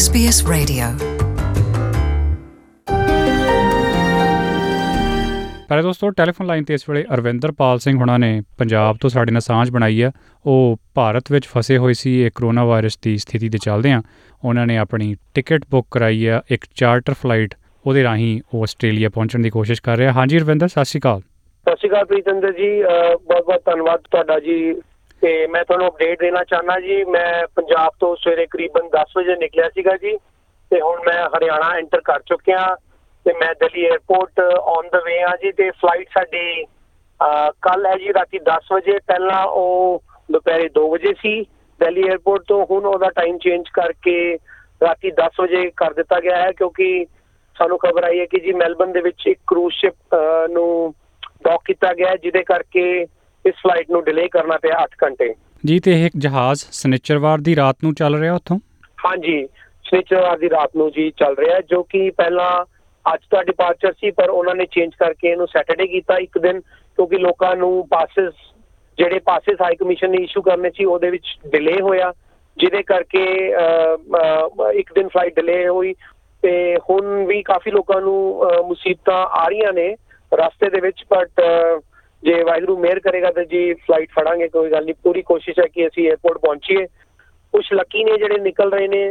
SBS Radio. ਪਹਿਲੇ ਦੋਸਤੋ telephone line ਤੇ ਇਸ ਵੇਲੇ ਅਰਵਿੰਦਰਪਾਲ ਸਿੰਘ ਹੁਣਾਂ ਨੇ ਪੰਜਾਬ ਤੋਂ ਸਾਡੇ ਨਾਲ ਸਾਂਝ ਬਣਾਈ ਆ। ਉਹ ਭਾਰਤ ਵਿੱਚ ਫਸੇ ਹੋਏ ਸੀ ਇਹ ਕਰੋਨਾ ਵਾਇਰਸ ਦੀ ਸਥਿਤੀ ਦੇ ਚੱਲਦਿਆਂ ਉਹਨਾਂ ਨੇ ਆਪਣੀ ਟਿਕਟ ਬੁੱਕ ਕਰਾਈ ਆ ਇੱਕ ਚਾਰਟਰ ਫਲਾਈਟ ਉਹਦੇ ਰਾਹੀਂ ਉਹ ਆਸਟ੍ਰੇਲੀਆ ਪਹੁੰਚਣ ਦੀ ਕੋਸ਼ਿਸ਼ ਕਰ ਰਿਹਾ। ਹਾਂਜੀ ਅਰਵਿੰਦਰ ਸਤਿ ਸ਼੍ਰੀ ਅਕਾਲ। ਸਤਿ ਸ਼੍ਰੀ ਅਕਾਲ ਪ੍ਰੀਤਿੰਦਰ ਜੀ ਬਹੁਤ ਬਹੁਤ ਧੰਨਵਾਦ ਤੁਹਾਡਾ ਜੀ ਤੇ ਮੈਂ ਤੁਹਾਨੂੰ ਅਪਡੇਟ ਦੇਣਾ ਚਾਹਨਾ ਜੀ। ਮੈਂ ਪੰਜਾਬ ਤੋਂ ਸਵੇਰੇ ਕਰੀਬਨ 10 ਵਜੇ ਨਿਕਲਿਆ ਸੀਗਾ ਜੀ। ਤੇ ਹੁਣ ਮੈਂ ਹਰਿਆਣਾ ਐਂਟਰ ਕਰ ਚੁੱਕਿਆ। ਤੇ ਮੈਂ Delhi airport on the way ਆ ਜੀ ਤੇ ਫਲਾਈਟ ਸਾਡੀ ਕੱਲ ਹੈ ਜੀ ਰਾਤੀ 10 ਵਜੇ। ਪਹਿਲਾਂ ਉਹ ਦੁਪਹਿਰੇ 2 ਵਜੇ ਸੀ। ਦਿੱਲੀ 에ਅਰਪੋਰਟ ਤੋਂ ਹੁਣ ਉਹਦਾ ਟਾਈਮ ਚੇਂਜ ਕਰਕੇ ਰਾਤੀ 10 ਵਜੇ ਕਰ ਦਿੱਤਾ ਗਿਆ ਹੈ ਕਿਉਂਕਿ ਸਾਨੂੰ ਖਬਰ ਆਈ ਹੈ ਕਿ ਜੀ ਮੈਲਬਨ ਦੇ ਵਿੱਚ ਇੱਕ ਕਰੂਜ਼ ਸ਼ਿਪ ਨੂੰ ਡੌਕ ਕੀਤਾ ਗਿਆ ਹੈ, ਜਿਹਦੇ ਕਰਕੇ ਇਸ ਫਲਾਈਟ ਨੂੰ ਡਿਲੇ ਕਰਨਾ ਪਿਆ 8 ਘੰਟੇ। ਜੀ ਤੇ ਇਹ ਇੱਕ ਜਹਾਜ਼ ਸਨਿਚਰਵਾਰ ਦੀ ਰਾਤ ਨੂੰ ਚੱਲ ਰਿਹਾ ਉੱਥੋਂ? ਹਾਂਜੀ ਸ਼ਨੀਚਰਵਾਰ ਦੀ ਰਾਤ ਨੂੰ ਜੀ ਚੱਲ ਰਿਹਾ ਜੋ ਕਿ ਪਹਿਲਾਂ ਅੱਜ ਦਾ ਡਿਪਾਰਚਰ ਸੀ ਪਰ ਉਹਨਾਂ ਨੇ ਚੇਂਜ ਕਰਕੇ ਇਹਨੂੰ ਸੈਟਰਡੇ ਕੀਤਾ ਇੱਕ ਦਿਨ ਕਿਉਂਕਿ ਲੋਕਾਂ ਨੂੰ ਪਾਸਸ ਜਿਹੜੇ ਪਾਸਸ ਹਾਈ ਕਮਿਸ਼ਨ ਨੇ ਇਸ਼ੂ ਕਰਨੇ ਸੀ ਉਹਦੇ ਵਿੱਚ ਡਿਲੇ ਹੋਇਆ ਜਿਹਦੇ ਕਰਕੇ ਇੱਕ ਦਿਨ ਫਲਾਈਟ ਡਿਲੇ ਹੋਈ ਤੇ ਹੁਣ ਵੀ ਕਾਫੀ ਲੋਕਾਂ ਨੂੰ ਮੁਸੀਬਤਾਂ ਆ ਰਹੀਆਂ ਨੇ ਰਸਤੇ ਦੇ ਵਿੱਚ ਬਟ ਜੇ ਵਾਹਿਗੁਰੂ ਮਿਹਰ ਕਰੇਗਾ ਤਾਂ ਜੀ ਫਲਾਈਟ ਫੜਾਂਗੇ ਕੋਈ ਗੱਲ ਨਹੀਂ। ਪੂਰੀ ਕੋਸ਼ਿਸ਼ ਹੈ ਕਿ ਅਸੀਂ 에어ਪੋਰਟ ਪਹੁੰਚੀਏ। ਕੁਝ ਲੱਕੀ ਨੇ ਜਿਹੜੇ ਨਿਕਲ ਰਹੇ ਨੇ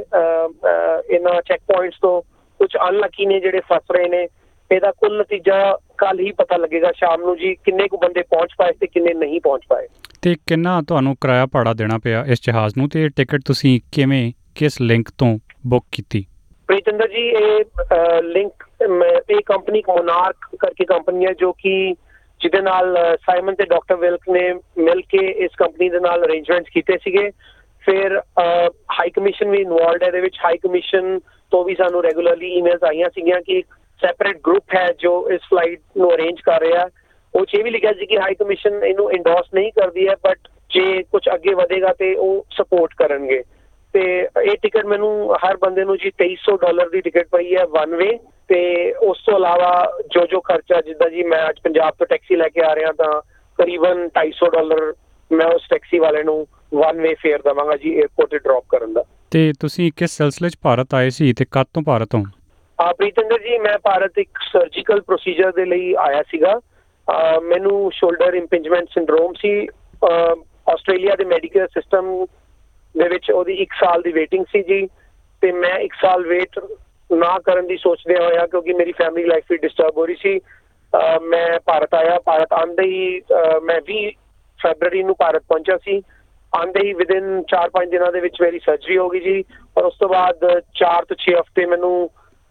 ਇਹਨਾਂ ਚੈੱਕ ਪੁਆਇੰਟਸ ਤੋਂ। ਕੁਝ ਅਨਲੱਕੀ ਨੇ ਜਿਹੜੇ ਫਸ ਰਹੇ ਨੇ। ਇਹਦਾ ਕੁੱਲ ਨਤੀਜਾ ਕੱਲ ਹੀ ਪਤਾ ਲੱਗੇਗਾ ਸ਼ਾਮ ਨੂੰ ਜੀ ਕਿੰਨੇ ਕੁ ਬੰਦੇ ਪਹੁੰਚ ਪਾਏ ਤੇ ਕਿੰਨੇ ਨਹੀਂ ਪਹੁੰਚ ਪਾਏ। ਤੇ ਕਿੰਨਾ ਤੁਹਾਨੂੰ ਕਿਰਾਇਆ ਭਾੜਾ ਦੇਣਾ ਪਿਆ ਇਸ ਜਹਾਜ਼ ਨੂੰ ਤੇ ਟਿਕਟ ਤੁਸੀਂ ਕਿਵੇਂ ਕਿਸ ਲਿੰਕ ਤੋਂ ਬੁੱਕ ਕੀਤੀ? ਪ੍ਰੀਤਿੰਦਰ ਜੀ ਇਹ ਲਿੰਕ ਇਹ ਕੰਪਨੀ ਮੋਨਾਰਕ ਕਰਕੇ ਕੰਪਨੀ ਹੈ ਜੋ ਕਿ ਜਿਹਦੇ ਨਾਲ ਸਾਈਮਨ ਤੇ ਡਾਕਟਰ ਵਿਲਕ ਨੇ ਮਿਲ ਕੇ ਇਸ ਕੰਪਨੀ ਦੇ ਨਾਲ ਅਰੇਂਜਮੈਂਟਸ ਕੀਤੇ ਸੀਗੇ। ਫਿਰ ਹਾਈ ਕਮਿਸ਼ਨ ਵੀ ਇਨਵੋਲਡ ਹੈ, ਇਹਦੇ ਵਿੱਚ ਹਾਈ ਕਮਿਸ਼ਨ ਤੋਂ ਵੀ ਸਾਨੂੰ ਰੈਗੂਲਰਲੀ ਈਮੇਲਸ ਆਈਆਂ ਸੀਗੀਆਂ ਕਿ ਇੱਕ ਸੈਪਰੇਟ ਗਰੁੱਪ ਹੈ ਜੋ ਇਸ ਫਲਾਈਟ ਨੂੰ ਅਰੇਂਜ ਕਰ ਰਿਹਾ। ਉਹ 'ਚ ਇਹ ਵੀ ਲਿਖਿਆ ਸੀ ਕਿ ਹਾਈ ਕਮਿਸ਼ਨ ਇਹਨੂੰ ਇੰਡੋਰਸ ਨਹੀਂ ਕਰਦੀ ਹੈ ਬਟ ਜੇ ਕੁਝ ਅੱਗੇ ਵਧੇਗਾ ਤੇ ਉਹ ਸਪੋਰਟ ਕਰਨਗੇ। ਤੇ ਇਹ ਟਿਕਟ ਮੈਨੂੰ ਹਰ ਬੰਦੇ ਨੂੰ ਜੀ 2300 ਡਾਲਰ ਦੀ ਟਿਕਟ ਪਈ ਹੈ ਵਨ ਵੇ ਤੇ ਉਸ ਤੋਂ ਇਲਾਵਾ ਜੋ ਜੋ ਖਰਚਾ ਜਿੱਦਾਂ ਜੀ ਮੈਂ ਅੱਜ ਪੰਜਾਬ ਤੋਂ ਟੈਕਸੀ ਲੈ ਕੇ ਆ ਰਿਹਾ ਤਾਂ ਕਰੀਬਨ 250 ਡਾਲਰ ਮੈਂ ਉਸ ਟੈਕਸੀ ਵਾਲੇ ਨੂੰ ਵਨ ਵੇ ਫੇਅਰ ਦਵਾਂਗਾ ਜੀ 에어ਪੋਰਟ ਤੇ ਡ੍ਰੌਪ ਕਰਨ ਦਾ। ਤੇ ਤੁਸੀਂ ਕਿਸ ਸਿਲਸਿਲੇ 'ਚ ਭਾਰਤ ਆਏ ਸੀ ਤੇ ਕਦ ਤੋਂ ਭਾਰਤ ਹੋ? ਆ ਪ੍ਰੀਤਿੰਦਰ ਜੀ ਮੈਂ ਭਾਰਤ ਇੱਕ ਸਰਜੀਕਲ ਪ੍ਰੋਸੀਜਰ ਦੇ ਲਈ ਆਇਆ ਸੀਗਾ। ਮੈਨੂੰ ਸ਼ੋਲਡਰ ਇੰਪਿੰਜਮੈਂਟ ਸਿੰਡਰੋਮ ਸੀ। ਆਸਟ੍ਰੇਲੀਆ ਦੇ ਮੈਡੀਕਲ ਸਿਸਟਮ ਦੇ ਵਿੱਚ ਉਹਦੀ 1 ਸਾਲ ਦੀ ਵੇਟਿੰਗ ਸੀ ਜੀ, ਤੇ ਮੈਂ 1 ਸਾਲ ਵੇਟ ਨਾ ਕਰਨ ਦੀ ਸੋਚਦੇ ਹੋਇਆ, ਕਿਉਂਕਿ ਮੇਰੀ ਫੈਮਿਲੀ ਲਾਈਫ ਵੀ ਡਿਸਟਰਬ ਹੋ ਰਹੀ ਸੀ, ਅਹ ਮੈਂ ਭਾਰਤ ਆਇਆ, ਭਾਰਤ ਆਂਦੇ ਹੀ, ਅਹ ਮੈਂ 20 ਫੈਬਰੂਰੀ ਨੂੰ ਭਾਰਤ ਪਹੁੰਚਿਆ ਸੀ ਆਂਦੇ ਹੀ ਵਿਦਿਨ 4-5 ਦਿਨਾਂ ਦੇ ਵਿੱਚ ਮੇਰੀ ਸਰਜਰੀ ਹੋ ਗਈ ਜੀ, ਔਰ ਉਸ ਤੋਂ ਬਾਅਦ 4 ਤੋਂ 6 ਹਫ਼ਤੇ ਮੈਨੂੰ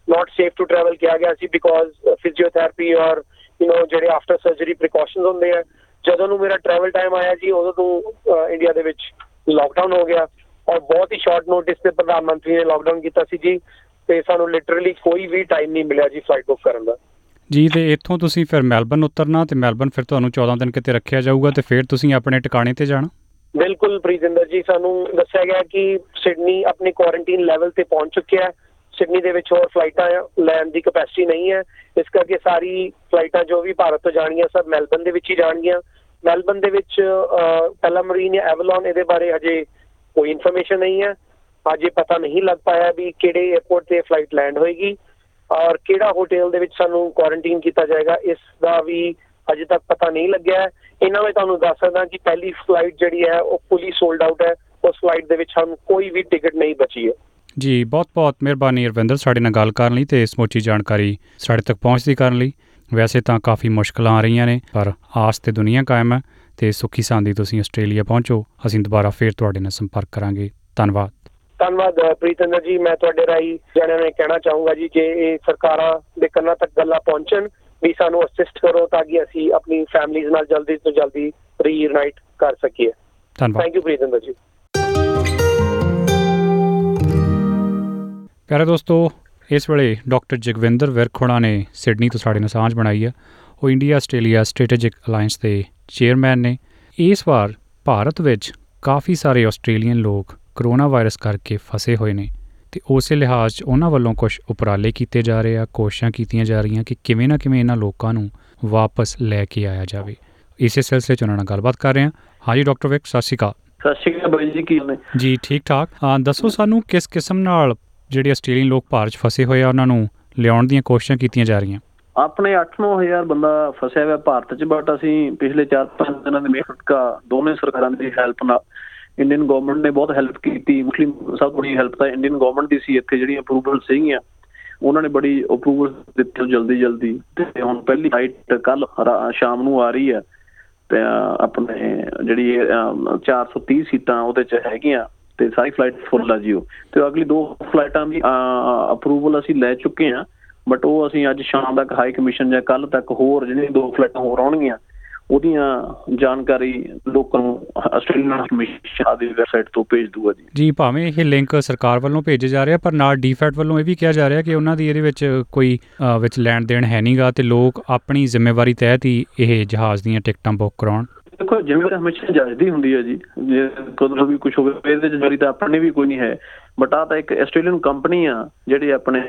ਨਾਟ ਸੇਫ ਟੂ ਟਰੈਵਲ ਕਿਹਾ ਗਿਆ ਸੀ because physiotherapy or you know ਜਿਹੜੇ ਆਫਟਰ ਸਰਜਰੀ ਪ੍ਰੀਕਾਸ਼ਨਸ ਹੁੰਦੇ ਆ, ਜਦੋਂ ਨੂੰ ਮੇਰਾ ਟਰੈਵਲ ਟਾਈਮ ਆਇਆ ਜੀ, ਉਦੋਂ ਤੋਂ ਇੰਡੀਆ ਦੇ ਵਿੱਚ ਲਾਕਡਾਊਨ ਹੋ ਗਿਆ ਔਰ ਬਹੁਤ ਹੀ ਸ਼ਾਰਟ ਨੋਟਿਸ ਤੇ ਪ੍ਰਧਾਨ ਮੰਤਰੀ ਨੇ ਲਾਕਡਾਊਨ ਕੀਤਾ ਸੀ ਜੀ ਤੇ ਸਾਨੂੰ ਲਿਟਰਲੀ ਕੋਈ ਵੀ ਟਾਈਮ ਨਹੀਂ ਮਿਲਿਆ ਜੀ ਫਲਾਈਟ ਬੁੱਕ ਕਰਨ ਦਾ। ਜੀ ਤੇ ਇੱਥੋਂ ਤੁਸੀਂ ਫਿਰ ਮੈਲਬਨ ਉਤਰਨਾ ਤੇ ਮੈਲਬਨ ਫਿਰ ਤੁਹਾਨੂੰ 14 ਦਿਨ ਕਿਤੇ ਰੱਖਿਆ ਜਾਊਗਾ ਤੇ ਫਿਰ ਤੁਸੀਂ ਆਪਣੇ ਟਿਕਾਣੇ ਤੇ ਜਾਣਾ? ਬਿਲਕੁਲ ਪ੍ਰੀਤਿੰਦਰ ਜੀ ਸਾਨੂੰ ਦੱਸਿਆ ਗਿਆ ਕਿ ਸਿਡਨੀ ਆਪਣੇ ਕੁਆਰੰਟਾਈਨ ਲੈਵਲ ਤੇ ਪਹੁੰਚ ਚੁੱਕਿਆ ਹੈ। ਸਿਡਨੀ ਦੇ ਵਿੱਚ ਹੋਰ ਫਲਾਈਟਾਂ ਲੈਣ ਦੀ ਕਪੈਸਿਟੀ ਨਹੀਂ ਹੈ। ਇਸ ਕਰਕੇ ਸਾਰੀ ਫਲਾਈਟਾਂ ਜੋ ਵੀ ਭਾਰਤ ਤੋਂ ਜਾਣਗੀਆਂ ਸਭ ਮੈਲਬਨ ਦੇ ਵਿੱਚ ਹੀ ਜਾਣਗੀਆਂ। ਮੈਲਬਨ ਦੇ ਵਿੱਚ ਅਹ, ਪਹਿਲਾ ਮਰੀਨ ਜਾਂ ਐਵਲੌਨ ਇਹਦੇ ਬਾਰੇ ਹਜੇ ਕੋਈ ਇਨਫੋਰਮੇਸ਼ਨ ਨਹੀਂ ਹੈ। ਅਜੇ ਪਤਾ ਨਹੀਂ ਲੱਗ ਪਾਇਆ ਵੀ ਕਿਹੜੇ 에ਅਰਪੋਰਟ ਤੇ ਫਲਾਈਟ ਲੈਂਡ ਹੋਏਗੀ ਔਰ ਕਿਹੜਾ ਹੋਟਲ ਦੇ ਵਿੱਚ ਸਾਨੂੰ ਕੁਆਰੰਟਾਈਨ ਕੀਤਾ ਜਾਏਗਾ ਇਸ ਦਾ ਵੀ ਅਜੇ ਤੱਕ ਪਤਾ ਨਹੀਂ ਲੱਗਿਆ ਹੈ। ਇਹਨਾਂ ਵਿੱਚ ਤੁਹਾਨੂੰ ਦੱਸ ਸਕਦਾ ਕਿ ਪਹਿਲੀ ਫਲਾਈਟ ਜਿਹੜੀ ਹੈ ਉਹ ਫੁੱਲੀ ਸੋਲਡ ਆਊਟ ਹੈ। ਉਸ ਫਲਾਈਟ ਦੇ ਵਿੱਚ ਸਾਨੂੰ ਕੋਈ ਵੀ ਟਿਕਟ ਨਹੀਂ ਬਚੀ ਹੈ। ਜੀ ਬਹੁਤ-ਬਹੁਤ ਮਿਹਰਬਾਨੀ ਅਰਵਿੰਦਰ ਸਾਡੇ ਨਾਲ ਗੱਲ ਕਰਨ ਲਈ ਤੇ ਸਮੁੱਚੀ ਜਾਣਕਾਰੀ ਸਾਡੇ ਤੱਕ ਪਹੁੰਚਦੀ ਕਰਨ ਲਈ। ਵੈਸੇ ਤਾਂ ਕਾਫੀ ਮੁਸ਼ਕਲਾਂ ਆ ਰਹੀਆਂ ਨੇ ਪਰ ਆਸ ਤੇ ਦੁਨੀਆ ਕਾਇਮ ਹੈ ਤੇ ਸੁਖੀ ਸਾਂਦੀ ਤੁਸੀਂ ਆਸਟ੍ਰੇਲੀਆ ਪਹੁੰਚੋ ਅਸੀਂ ਦੁਬਾਰਾ ਫੇਰ ਤੁਹਾਡੇ ਨਾਲ ਸੰਪਰਕ ਕਰਾਂਗੇ। ਧੰਨਵਾਦ। ਧੰਨਵਾਦ ਪ੍ਰੀਤਿੰਦਰ ਜੀ ਮੈਂ ਤੁਹਾਡੇ ਰਾਹੀਂ ਜਣਿਆਂ ਨੇ ਕਹਿਣਾ ਚਾਹੂੰਗਾ ਜੀ ਕਿ ਇਹ ਸਰਕਾਰਾਂ ਦੇ ਕੰਨਾਂ ਤੱਕ ਗੱਲਾਂ ਪਹੁੰਚਣ ਵੀ ਸਾਨੂੰ ਅਸਿਸਟ ਕਰੋ ਤਾਂ ਕਿ ਅਸੀਂ ਆਪਣੀ ਫੈਮਲੀਜ਼ ਨਾਲ ਜਲਦੀ ਤੋਂ ਜਲਦੀ ਰੀਯੂਨਾਈਟ ਕਰ ਸਕੀਏ। ਧੰਨਵਾਦ। ਥੈਂਕ ਯੂ ਪ੍ਰੀਤਿੰਦਰ ਜੀ। ਪਿਆਰੇ ਦੋਸਤੋ ਇਸ ਵੇਲੇ ਡਾਕਟਰ ਜਗਵਿੰਦਰ ਵਿਰਕ ਹੋਣਾ ਨੇ ਸਿਡਨੀ ਤੋਂ ਸਾਡੇ ਨਾਲ ਸਾਂਝ ਬਣਾਈ ਹੈ ਉਹ ਇੰਡੀਆ ਆਸਟ੍ਰੇਲੀਆ ਸਟ੍ਰੈਟੇਜਿਕ ਅਲਾਈਅੰਸ ਦੇ ਚੇਅਰਮੈਨ ਨੇ। ਇਸ ਵਾਰ ਭਾਰਤ ਵਿੱਚ ਕਾਫੀ ਸਾਰੇ ਆਸਟ੍ਰੇਲੀਅਨ ਲੋਕ ਕਰੋਨਾ ਵਾਇਰਸ ਕਰਕੇ ਫਸੇ ਹੋਏ ਨੇ ਤੇ ਉਸੇ ਲਿਹਾਜ਼ 'ਚ ਉਹਨਾਂ ਵੱਲੋਂ ਕੁਝ ਉਪਰਾਲੇ ਕੀਤੇ ਜਾ ਰਹੇ ਆ ਕੋਸ਼ਿਸ਼ਾਂ ਕੀਤੀਆਂ ਜਾ ਰਹੀਆਂ ਕਿ ਕਿਵੇਂ ਨਾ ਕਿਵੇਂ ਇਹਨਾਂ ਲੋਕਾਂ ਨੂੰ ਵਾਪਸ ਲੈ ਕੇ ਆਇਆ ਜਾਵੇ। ਇਸੇ ਸਿਲਸਿਲੇ 'ਚ ਉਹਨਾਂ ਨਾਲ ਗੱਲਬਾਤ ਕਰ ਰਹੇ ਹਾਂ। ਹਾਂਜੀ ਡਾਕਟਰ ਵਿਕ ਸਤਿ ਸ਼੍ਰੀ ਅਕਾਲ। ਸਤਿ ਸ਼੍ਰੀ ਅਕਾਲ ਬਾਈ ਜੀ ਕੀ ਹਾਲ ਨੇ? ਜੀ ਠੀਕ ਠਾਕ ਦੱਸੋ ਸਾਨੂੰ ਕਿਸ ਕਿਸਮ ਨਾਲ ਜਿਹੜੇ ਆਸਟ੍ਰੇਲੀਅਨ ਲੋਕ ਭਾਰਤ 'ਚ ਫਸੇ ਹੋਏ ਆ ਉਹਨਾਂ ਨੂੰ ਲਿਆਉਣ ਦੀਆਂ ਕੋਸ਼ਿਸ਼ਾਂ ਕੀਤੀਆਂ ਜਾ ਰਹੀਆਂ। ਆਪਣੇ 8-9000 ਬੰਦਾ ਫਸਿਆ ਹੋਇਆ ਭਾਰਤ 'ਚ ਬਟ ਅਸੀਂ ਪਿਛਲੇ 4-5 ਦਿਨਾਂ ਦੇ ਮਿਹਨਤ ਕਾ ਦੋਨੇ ਸਰਕਾਰਾਂ ਦੀ ਹੈਲਪ ਨਾਲ ਇੰਡੀਅਨ ਗਵਰਨਮੈਂਟ ਨੇ ਬਹੁਤ ਹੈਲਪ ਕੀਤੀ। ਮੁਸਲਿਮ ਸਭ ਤੋਂ ਬੜੀ ਹੈਲਪ ਤਾਂ ਇੰਡੀਅਨ ਗਵਰਨਮੈਂਟ ਦੀ ਸੀ ਇੱਥੇ ਜਿਹੜੀਆਂ ਅਪਰੂਵਲ ਸੀਗੀਆਂ ਉਹਨਾਂ ਨੇ ਬੜੀ ਅਪਰੂਵਲ ਦਿੱਤੀ ਜਲਦੀ ਜਲਦੀ। ਤੇ ਹੁਣ ਪਹਿਲੀ ਫਲਾਈਟ ਕੱਲ ਸ਼ਾਮ ਨੂੰ ਆ ਰਹੀ ਹੈ। ਤੇ ਅਹ, ਆਪਣੇ ਜਿਹੜੀ ਅਹ, 430 ਸੀਟਾਂ ਉਹਦੇ 'ਚ ਹੈਗੀਆਂ। ਤੇ ਸਾਰੀ ਫਲਾਈਟ ਫੁੱਲ ਆ ਜੀ ਉਹ ਤੇ ਅਗਲੀ ਦੋ ਫਲਾਈਟਾਂ ਦੀ ਅਪਰੂਵਲ ਅਸੀਂ ਲੈ ਚੁੱਕੇ ਹਾਂ। ਬਟ ਉਹ ਅਸੀਂ ਅੱਜ ਸ਼ਾਮ ਤੱਕ ਹਾਈ ਕਮਿਸ਼ਨ ਜਾਂ ਕੱਲ ਤੱਕ ਹੋਰ ਜਿਹੜੀਆਂ ਦੋ ਫਲਾਈਟਾਂ ਹੋਰ ਆਉਣਗੀਆਂ ਉਹਦੀਆਂ ਜਾਣਕਾਰੀ ਲੋਕਾਂ ਨੂੰ ਆਸਟ੍ਰੇਲੀਅਨ ਕਮਿਸ਼ਨ ਦੀ ਵੈਬਸਾਈਟ ਤੋਂ ਭੇਜ ਦੂਗਾ ਜੀ। ਜੀ ਭਾਵੇਂ ਇਹ ਲਿੰਕ ਸਰਕਾਰ ਵੱਲੋਂ ਭੇਜੇ ਜਾ ਰਿਹਾ ਪਰ ਨਾਲ ਡੀਫੈਟ ਵੱਲੋਂ ਇਹ ਵੀ ਕਿਹਾ ਜਾ ਰਿਹਾ ਕਿ ਉਹਨਾਂ ਦੀ ਇਹਦੇ ਵਿੱਚ ਕੋਈ ਅ, ਵਿੱਚ ਲੈਣ ਦੇਣ ਹੈ ਨਹੀਂਗਾ ਤੇ ਲੋਕ ਆਪਣੀ ਜ਼ਿੰਮੇਵਾਰੀ ਤਹਿਤ ਹੀ ਇਹ ਜਹਾਜ਼ ਦੀਆਂ ਟਿਕਟਾਂ ਬੁੱਕ ਕਰਾਉਣ। ਦੇਖੋ, ਜਿਵੇਂ ਹਮੇਸ਼ਾ ਜਾਇਜ਼ਦੀ ਹੁੰਦੀ ਹੈ ਜੀ, ਜੇ ਕਦੋਂ ਵੀ ਕੁਝ ਹੋਵੇ, ਇਹਦੇ ਚ ਜਾਰੀ ਤਾਂ ਆਪਣੇ ਵੀ ਕੋਈ ਨਹੀਂ ਹੈ। ਬਟ ਆ ਤਾਂ ਇੱਕ ਆਸਟ੍ਰੇਲੀਅਨ ਕੰਪਨੀ ਆ, ਜਿਹੜੀ ਆਪਣੇ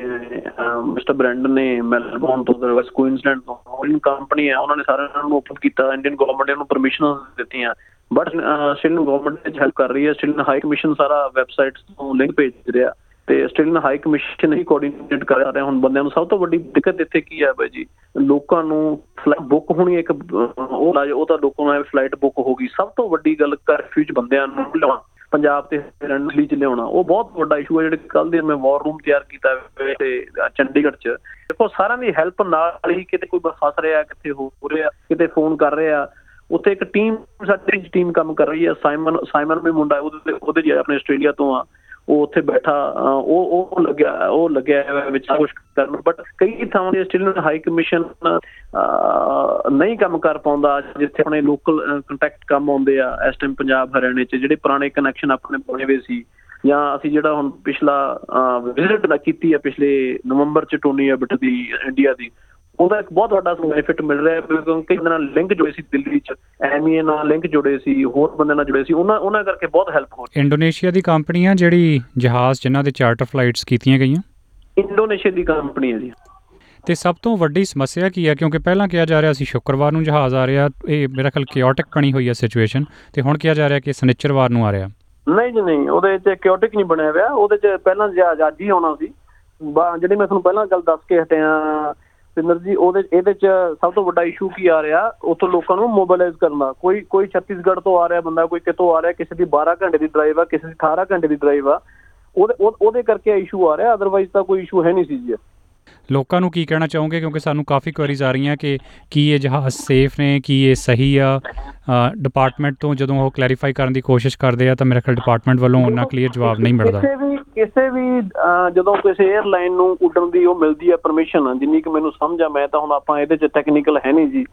ਮਿਸਟਰ ਬ੍ਰੈਂਡਨ ਨੇ ਮੈਲਬੌਰਨ ਤੋਂ ਵੈਸਟ ਕੁਇਨਸਲੈਂਡ ਤੋਂ ਆਸਟ੍ਰੇਲੀਅਨ ਕੰਪਨੀ ਆ, ਉਹਨਾਂ ਨੇ ਸਾਰਿਆਂ ਨੂੰ ਓਪਨ ਕੀਤਾ ਇੰਡੀਅਨ ਗਵਰਨਮੈਂਟ ਨੇ ਉਹਨੂੰ ਪਰਮਿਸ਼ਨ ਦਿੱਤੀਆਂ। ਬਟ ਆਸਟ੍ਰੇਲੀਅਨ ਗਵਰਨਮੈਂਟ ਨੇ ਹੈਲਪ ਕਰ ਰਹੀ ਹੈ ਆਸਟ੍ਰੇਲੀਅਨ ਹਾਈ ਕਮਿਸ਼ਨ ਸਾਰਾ ਵੈਬਸਾਈਟ ਤੋਂ ਲਿੰਕ ਭੇਜ ਰਿਹਾ। ਤੇ ਆਸਟ੍ਰੇਲੀਅਨ ਹਾਈ ਕਮਿਸ਼ਨ ਹੀ ਕੋਆਰਡੀਨੇਟ ਕਰ ਰਿਹਾ ਹੁਣ ਬੰਦਿਆਂ ਨੂੰ। ਸਭ ਤੋਂ ਵੱਡੀ ਦਿੱਕਤ ਇੱਥੇ ਕੀ ਹੈ ਬਾਈ ਜੀ? ਲੋਕਾਂ ਨੂੰ ਫਲਾਈਟ ਬੁੱਕ ਹੋਣੀ ਇੱਕ ਅਹ, ਉਹ ਲਾ ਉਹ ਤਾਂ ਲੋਕਾਂ ਨੂੰ ਫਲਾਈਟ ਬੁੱਕ ਹੋ ਗਈ। ਸਭ ਤੋਂ ਵੱਡੀ ਗੱਲ ਕਰਫਿਊ ਚ ਬੰਦਿਆਂ ਨੂੰ ਲਿਆਉਣਾ ਪੰਜਾਬ ਤੇ ਰਣਲੀ ਚ ਲਿਆਉਣਾ। ਉਹ ਬਹੁਤ ਵੱਡਾ ਇਸ਼ੂ ਹੈ ਜਿਹੜੇ ਕੱਲ ਦੇ ਮੈਂ ਵਾਰ ਰੂਮ ਤਿਆਰ ਕੀਤਾ ਹੋਇਆ ਤੇ ਅਹ, ਚੰਡੀਗੜ੍ਹ ਚ। ਦੇਖੋ ਸਾਰਿਆਂ ਦੀ ਹੈਲਪ ਨਾਲ ਹੀ ਕਿਤੇ ਕੋਈ ਫਸ ਰਿਹਾ ਕਿਤੇ ਹੋ ਰਿਹਾ ਕਿਤੇ ਫੋਨ ਕਰ ਰਿਹਾ। ਉੱਥੇ ਇੱਕ ਟੀਮ ਸਾਡੀ ਟੀਮ ਕੰਮ ਕਰ ਰਹੀ ਹੈ। ਸਾਈਮਨ ਸਾਈਮਨ ਵੀ ਮੁੰਡਾ ਹੈ, ਉਹਦੇ ਉਹਦੇ ਜੀ ਆਪਣੇ ਆਸਟ੍ਰੇਲੀਆ ਤੋਂ ਆ। ਉਹ ਉੱਥੇ ਬੈਠਾ ਅਹ, ਉਹ ਉਹ ਲੱਗਿਆ ਉਹ ਲੱਗਿਆ ਹੋਇਆ ਵਿੱਚ ਕੁਝ ਕਰਨ ਬਟ ਕਈ ਥਾਵਾਂ ਤੇ ਆਸਟ੍ਰੇਲੀਅਨ ਹਾਈ ਕਮਿਸ਼ਨ ਨਹੀਂ ਕੰਮ ਕਰ ਪਾਉਂਦਾ ਜਿੱਥੇ ਆਪਣੇ ਲੋਕਲ ਕੰਟੈਕਟ ਕੰਮ ਆਉਂਦੇ ਆ ਇਸ ਟਾਈਮ ਪੰਜਾਬ ਹਰਿਆਣੇ 'ਚ ਜਿਹੜੇ ਪੁਰਾਣੇ ਕਨੈਕਸ਼ਨ ਆਪਣੇ ਬਣੇ ਹੋਏ ਸੀ। ਜਾਂ ਅਸੀਂ ਜਿਹੜਾ ਹੁਣ ਪਿਛਲਾ ਵਿਜ਼ਿਟ ਕੀਤੀ ਹੈ ਪਿਛਲੇ ਨਵੰਬਰ 'ਚ ਟੋਨੀ ਅਬਟ ਦੀ ਇੰਡੀਆ ਦੀ ਉਹਦਾ ਇੱਕ ਬਹੁਤ ਵੱਡਾ ਬੈਨੀਫਿਟ ਮਿਲ ਰਿਹਾ ਹੈ ਕਿਉਂਕਿ ਕਈ ਨਾਲ ਲਿੰਕ ਜੁੜੇ ਸੀ ਦਿੱਲੀ 'ਚ ਐਮਏ ਨਾਲ ਲਿੰਕ ਜੁੜੇ ਸੀ ਹੋਰ ਬੰਦੇ ਨਾਲ ਜੁੜੇ ਸੀ ਉਹਨਾਂ ਉਹਨਾਂ ਕਰਕੇ ਬਹੁਤ ਹੈਲਪ ਹੋ ਇੰਡੋਨੇਸ਼ੀਆ ਦੀ ਕੰਪਨੀ ਆ ਜਿਹੜੀ ਜਹਾਜ਼ ਜਿਨ੍ਹਾਂ ਦੇ ਚਾਰਟਰ ਫਲਾਈਟਸ ਕੀਤੀਆਂ ਗਈਆਂ? ਇੰਡੋਨੇਸ਼ੀਆ ਦੀ ਕੰਪਨੀ ਹੈ ਜੀ। ਤੇ ਸਭ ਤੋਂ ਵੱਡੀ ਸਮੱਸਿਆ ਕੀ ਹੈ ਕਿਉਂਕਿ ਪਹਿਲਾਂ ਕਿਹਾ ਜਾ ਰਿਹਾ ਸੀ ਸ਼ੁੱਕਰਵਾਰ ਨੂੰ ਜਹਾਜ਼ ਆ ਰਿਹਾ ਇਹ ਮੇਰਾ ਖਿਆਲ ਕਿਓਟਿਕ ਬਣੀ ਹੋਈ ਹੈ ਸਿਚੁਏਸ਼ਨ ਤੇ ਹੁਣ ਕਿਹਾ ਜਾ ਰਿਹਾ ਕਿ ਸਨਿਚਰਵਾਰ ਨੂੰ ਆ ਰਿਹਾ। ਨਹੀਂ ਜੀ ਨਹੀਂ ਉਹਦੇ 'ਚ ਕਿਓਟਿਕ ਨਹੀਂ ਬਣਿਆ ਹੋਇਆ ਉਹਦੇ 'ਚ ਪਹਿਲਾਂ ਜਹਾਜ਼ ਅੱਜ ਹੀ ਆਉਣਾ ਸੀ। ਜਿਹੜੀ ਮੈਂ ਤੁਹਾਨੂੰ ਪਹਿਲਾਂ ਗੱਲ ਦੱਸ ਕੇ ਹਟਿਆ ਸਿੰਦਰ ਜੀ, ਉਹਦੇ, ਇਹਦੇ 'ਚ ਸਭ ਤੋਂ ਵੱਡਾ ਇਸ਼ੂ ਕੀ ਆ ਰਿਹਾ? ਉੱਥੋਂ ਲੋਕਾਂ ਨੂੰ ਮੋਬਿਲਾਈਜ਼ ਕਰਨਾ। ਕੋਈ ਕੋਈ ਛੱਤੀਸਗੜ੍ਹ ਤੋਂ ਆ ਰਿਹਾ ਬੰਦਾ, ਕੋਈ ਕਿਤੋਂ ਆ ਰਿਹਾ, ਕਿਸੇ ਦੀ 12 ਘੰਟੇ ਦੀ ਡਰਾਈਵ ਆ, ਕਿਸੇ ਦੀ 18 ਘੰਟੇ ਦੀ ਡਰਾਈਵ ਆ। ਉਹਦੇ, ਉਹ- ਉਹਦੇ ਕਰਕੇ ਇਸ਼ੂ ਆ ਰਿਹਾ ਅਦਰਵਾਈਜ਼ ਤਾਂ ਕੋਈ ਇਸ਼ੂ ਹੈ ਨਹੀਂ ਸੀ ਜੀ। ਲੋਕਾਂ ਨੂੰ ਕੀ ਕਹਿਣਾ ਚਾਹੋਗੇ? ਕਿਉਂਕਿ ਸਾਨੂੰ ਕਾਫੀ ਕੁਐਰੀਜ਼ ਆ ਰਹੀਆਂ ਕਿ ਕੀ ਇਹ ਜਹਾਜ਼ ਸੇਫ ਨੇ ਕੀ ਇਹ ਸਹੀ ਆ? ਡਿਪਾਰਟਮੈਂਟ ਤੋਂ ਜਦੋਂ ਉਹ ਕਲੈਰੀਫਾਈ ਕਰਨ ਦੀ ਕੋਸ਼ਿਸ਼ ਕਰਦੇ ਆ ਤਾਂ ਮੇਰੇ ਖਿਆਲ ਡਿਪਾਰਟਮੈਂਟ ਵੱਲੋਂ ਉਹਨਾਂ ਕਲੀਅਰ ਜਵਾਬ ਨਹੀਂ ਮਿਲਦਾ। ਕਿਸੇ ਵੀ ਕਿਸੇ ਵੀ ਅਹ, ਜਦੋਂ ਕਿਸੇ 에ਅਰਲਾਈਨ ਨੂੰ ਉੱਡਣ ਦੀ ਉਹ ਮਿਲਦੀ ਹੈ ਪਰਮਿਸ਼ਨ ਜਿੰਨੀ ਕਿ ਮੈਨੂੰ ਸਮਝ ਆ ਮੈਂ ਤਾਂ ਹੁਣ ਆਪਾਂ ਇਹਦੇ 'ਚ ਟੈਕਨੀਕਲ ਹੈ ਨਹੀਂ ਜੀ।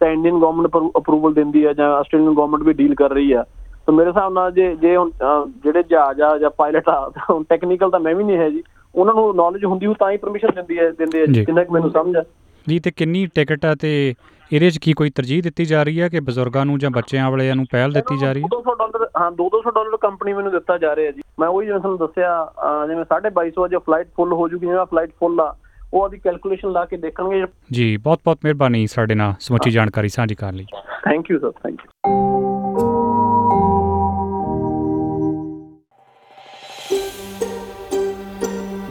ਤਾਂ ਇੰਡੀਅਨ ਗਵਰਨਮੈਂਟ ਅਪਰੂਵਲ ਦਿੰਦੀ ਹੈ ਜਾਂ ਆਸਟ੍ਰੇਲੀਅਨ ਗਵਰਨਮੈਂਟ ਵੀ ਡੀਲ ਕਰ ਰਹੀ ਆ। ਤਾਂ ਮੇਰੇ ਹਿਸਾਬ ਨਾਲ ਜੇ ਜੇ ਹੁਣ ਅਹ, ਜਿਹੜੇ ਜਹਾਜ਼ ਆ ਜਾਂ ਪਾਇਲਟ ਆ ਹੁਣ ਟੈਕਨੀਕਲ ਤਾਂ ਮੈਂ ਵੀ ਨਹੀਂ ਹੈ ਜੀ। ਉਹਨਾਂ ਨੂੰ ਨੌਲੇਜ ਹੁੰਦੀ ਉਹ ਤਾਂ ਹੀ ਪਰਮਿਸ਼ਨ ਦਿੰਦੀ ਹੈ ਦਿੰਦੇ ਆ। ਜਿੰਨਾ ਕਿ ਮੈਨੂੰ ਸਮਝ ਆ। ਜੀ ਤੇ ਕਿੰਨੀ ਟਿਕਟ ਆ ਤੇ ਇਹਦੇ 'ਚ ਕੀ ਕੋਈ ਤਰਜੀਹ ਦਿੱਤੀ ਜਾ ਰਹੀ ਹੈ ਕਿ ਬਜ਼ੁਰਗਾਂ ਨੂੰ ਜਾਂ ਬੱਚਿਆਂ ਵਾਲਿਆਂ ਨੂੰ ਪਹਿਲ ਦਿੱਤੀ ਜਾ ਰਹੀ ਹੈ 200 ਡਾਲਰ ਹਾਂ 200 ਡਾਲਰ ਕੰਪਨੀ ਮੈਨੂੰ ਦਿੱਤਾ ਜਾ ਰਿਹਾ ਜੀ। ਮੈਂ ਉਹੀ ਜਿਵੇਂ ਤੁਹਾਨੂੰ ਦੱਸਿਆ ਜਿਵੇਂ 250 ਵਜੇ ਫਲਾਈਟ ਫੁੱਲ ਹੋ ਜੂਗੀ ਜਿਵੇਂ ਫਲਾਈਟ ਫੁੱਲ ਆ ਉਹ ਆਦੀ ਕੈਲਕੂਲੇਸ਼ਨ ਲਾ ਕੇ ਦੇਖਣਗੇ। ਜੀ ਬਹੁਤ ਬਹੁਤ ਮਿਹਰਬਾਨੀ ਸਾਡੇ ਨਾਲ। ਸਮੁੱਚੀ ਜਾਣਕਾਰੀ ਸਾਂਝੀ ਕਰਨ ਲਈ। Thank you sir thank you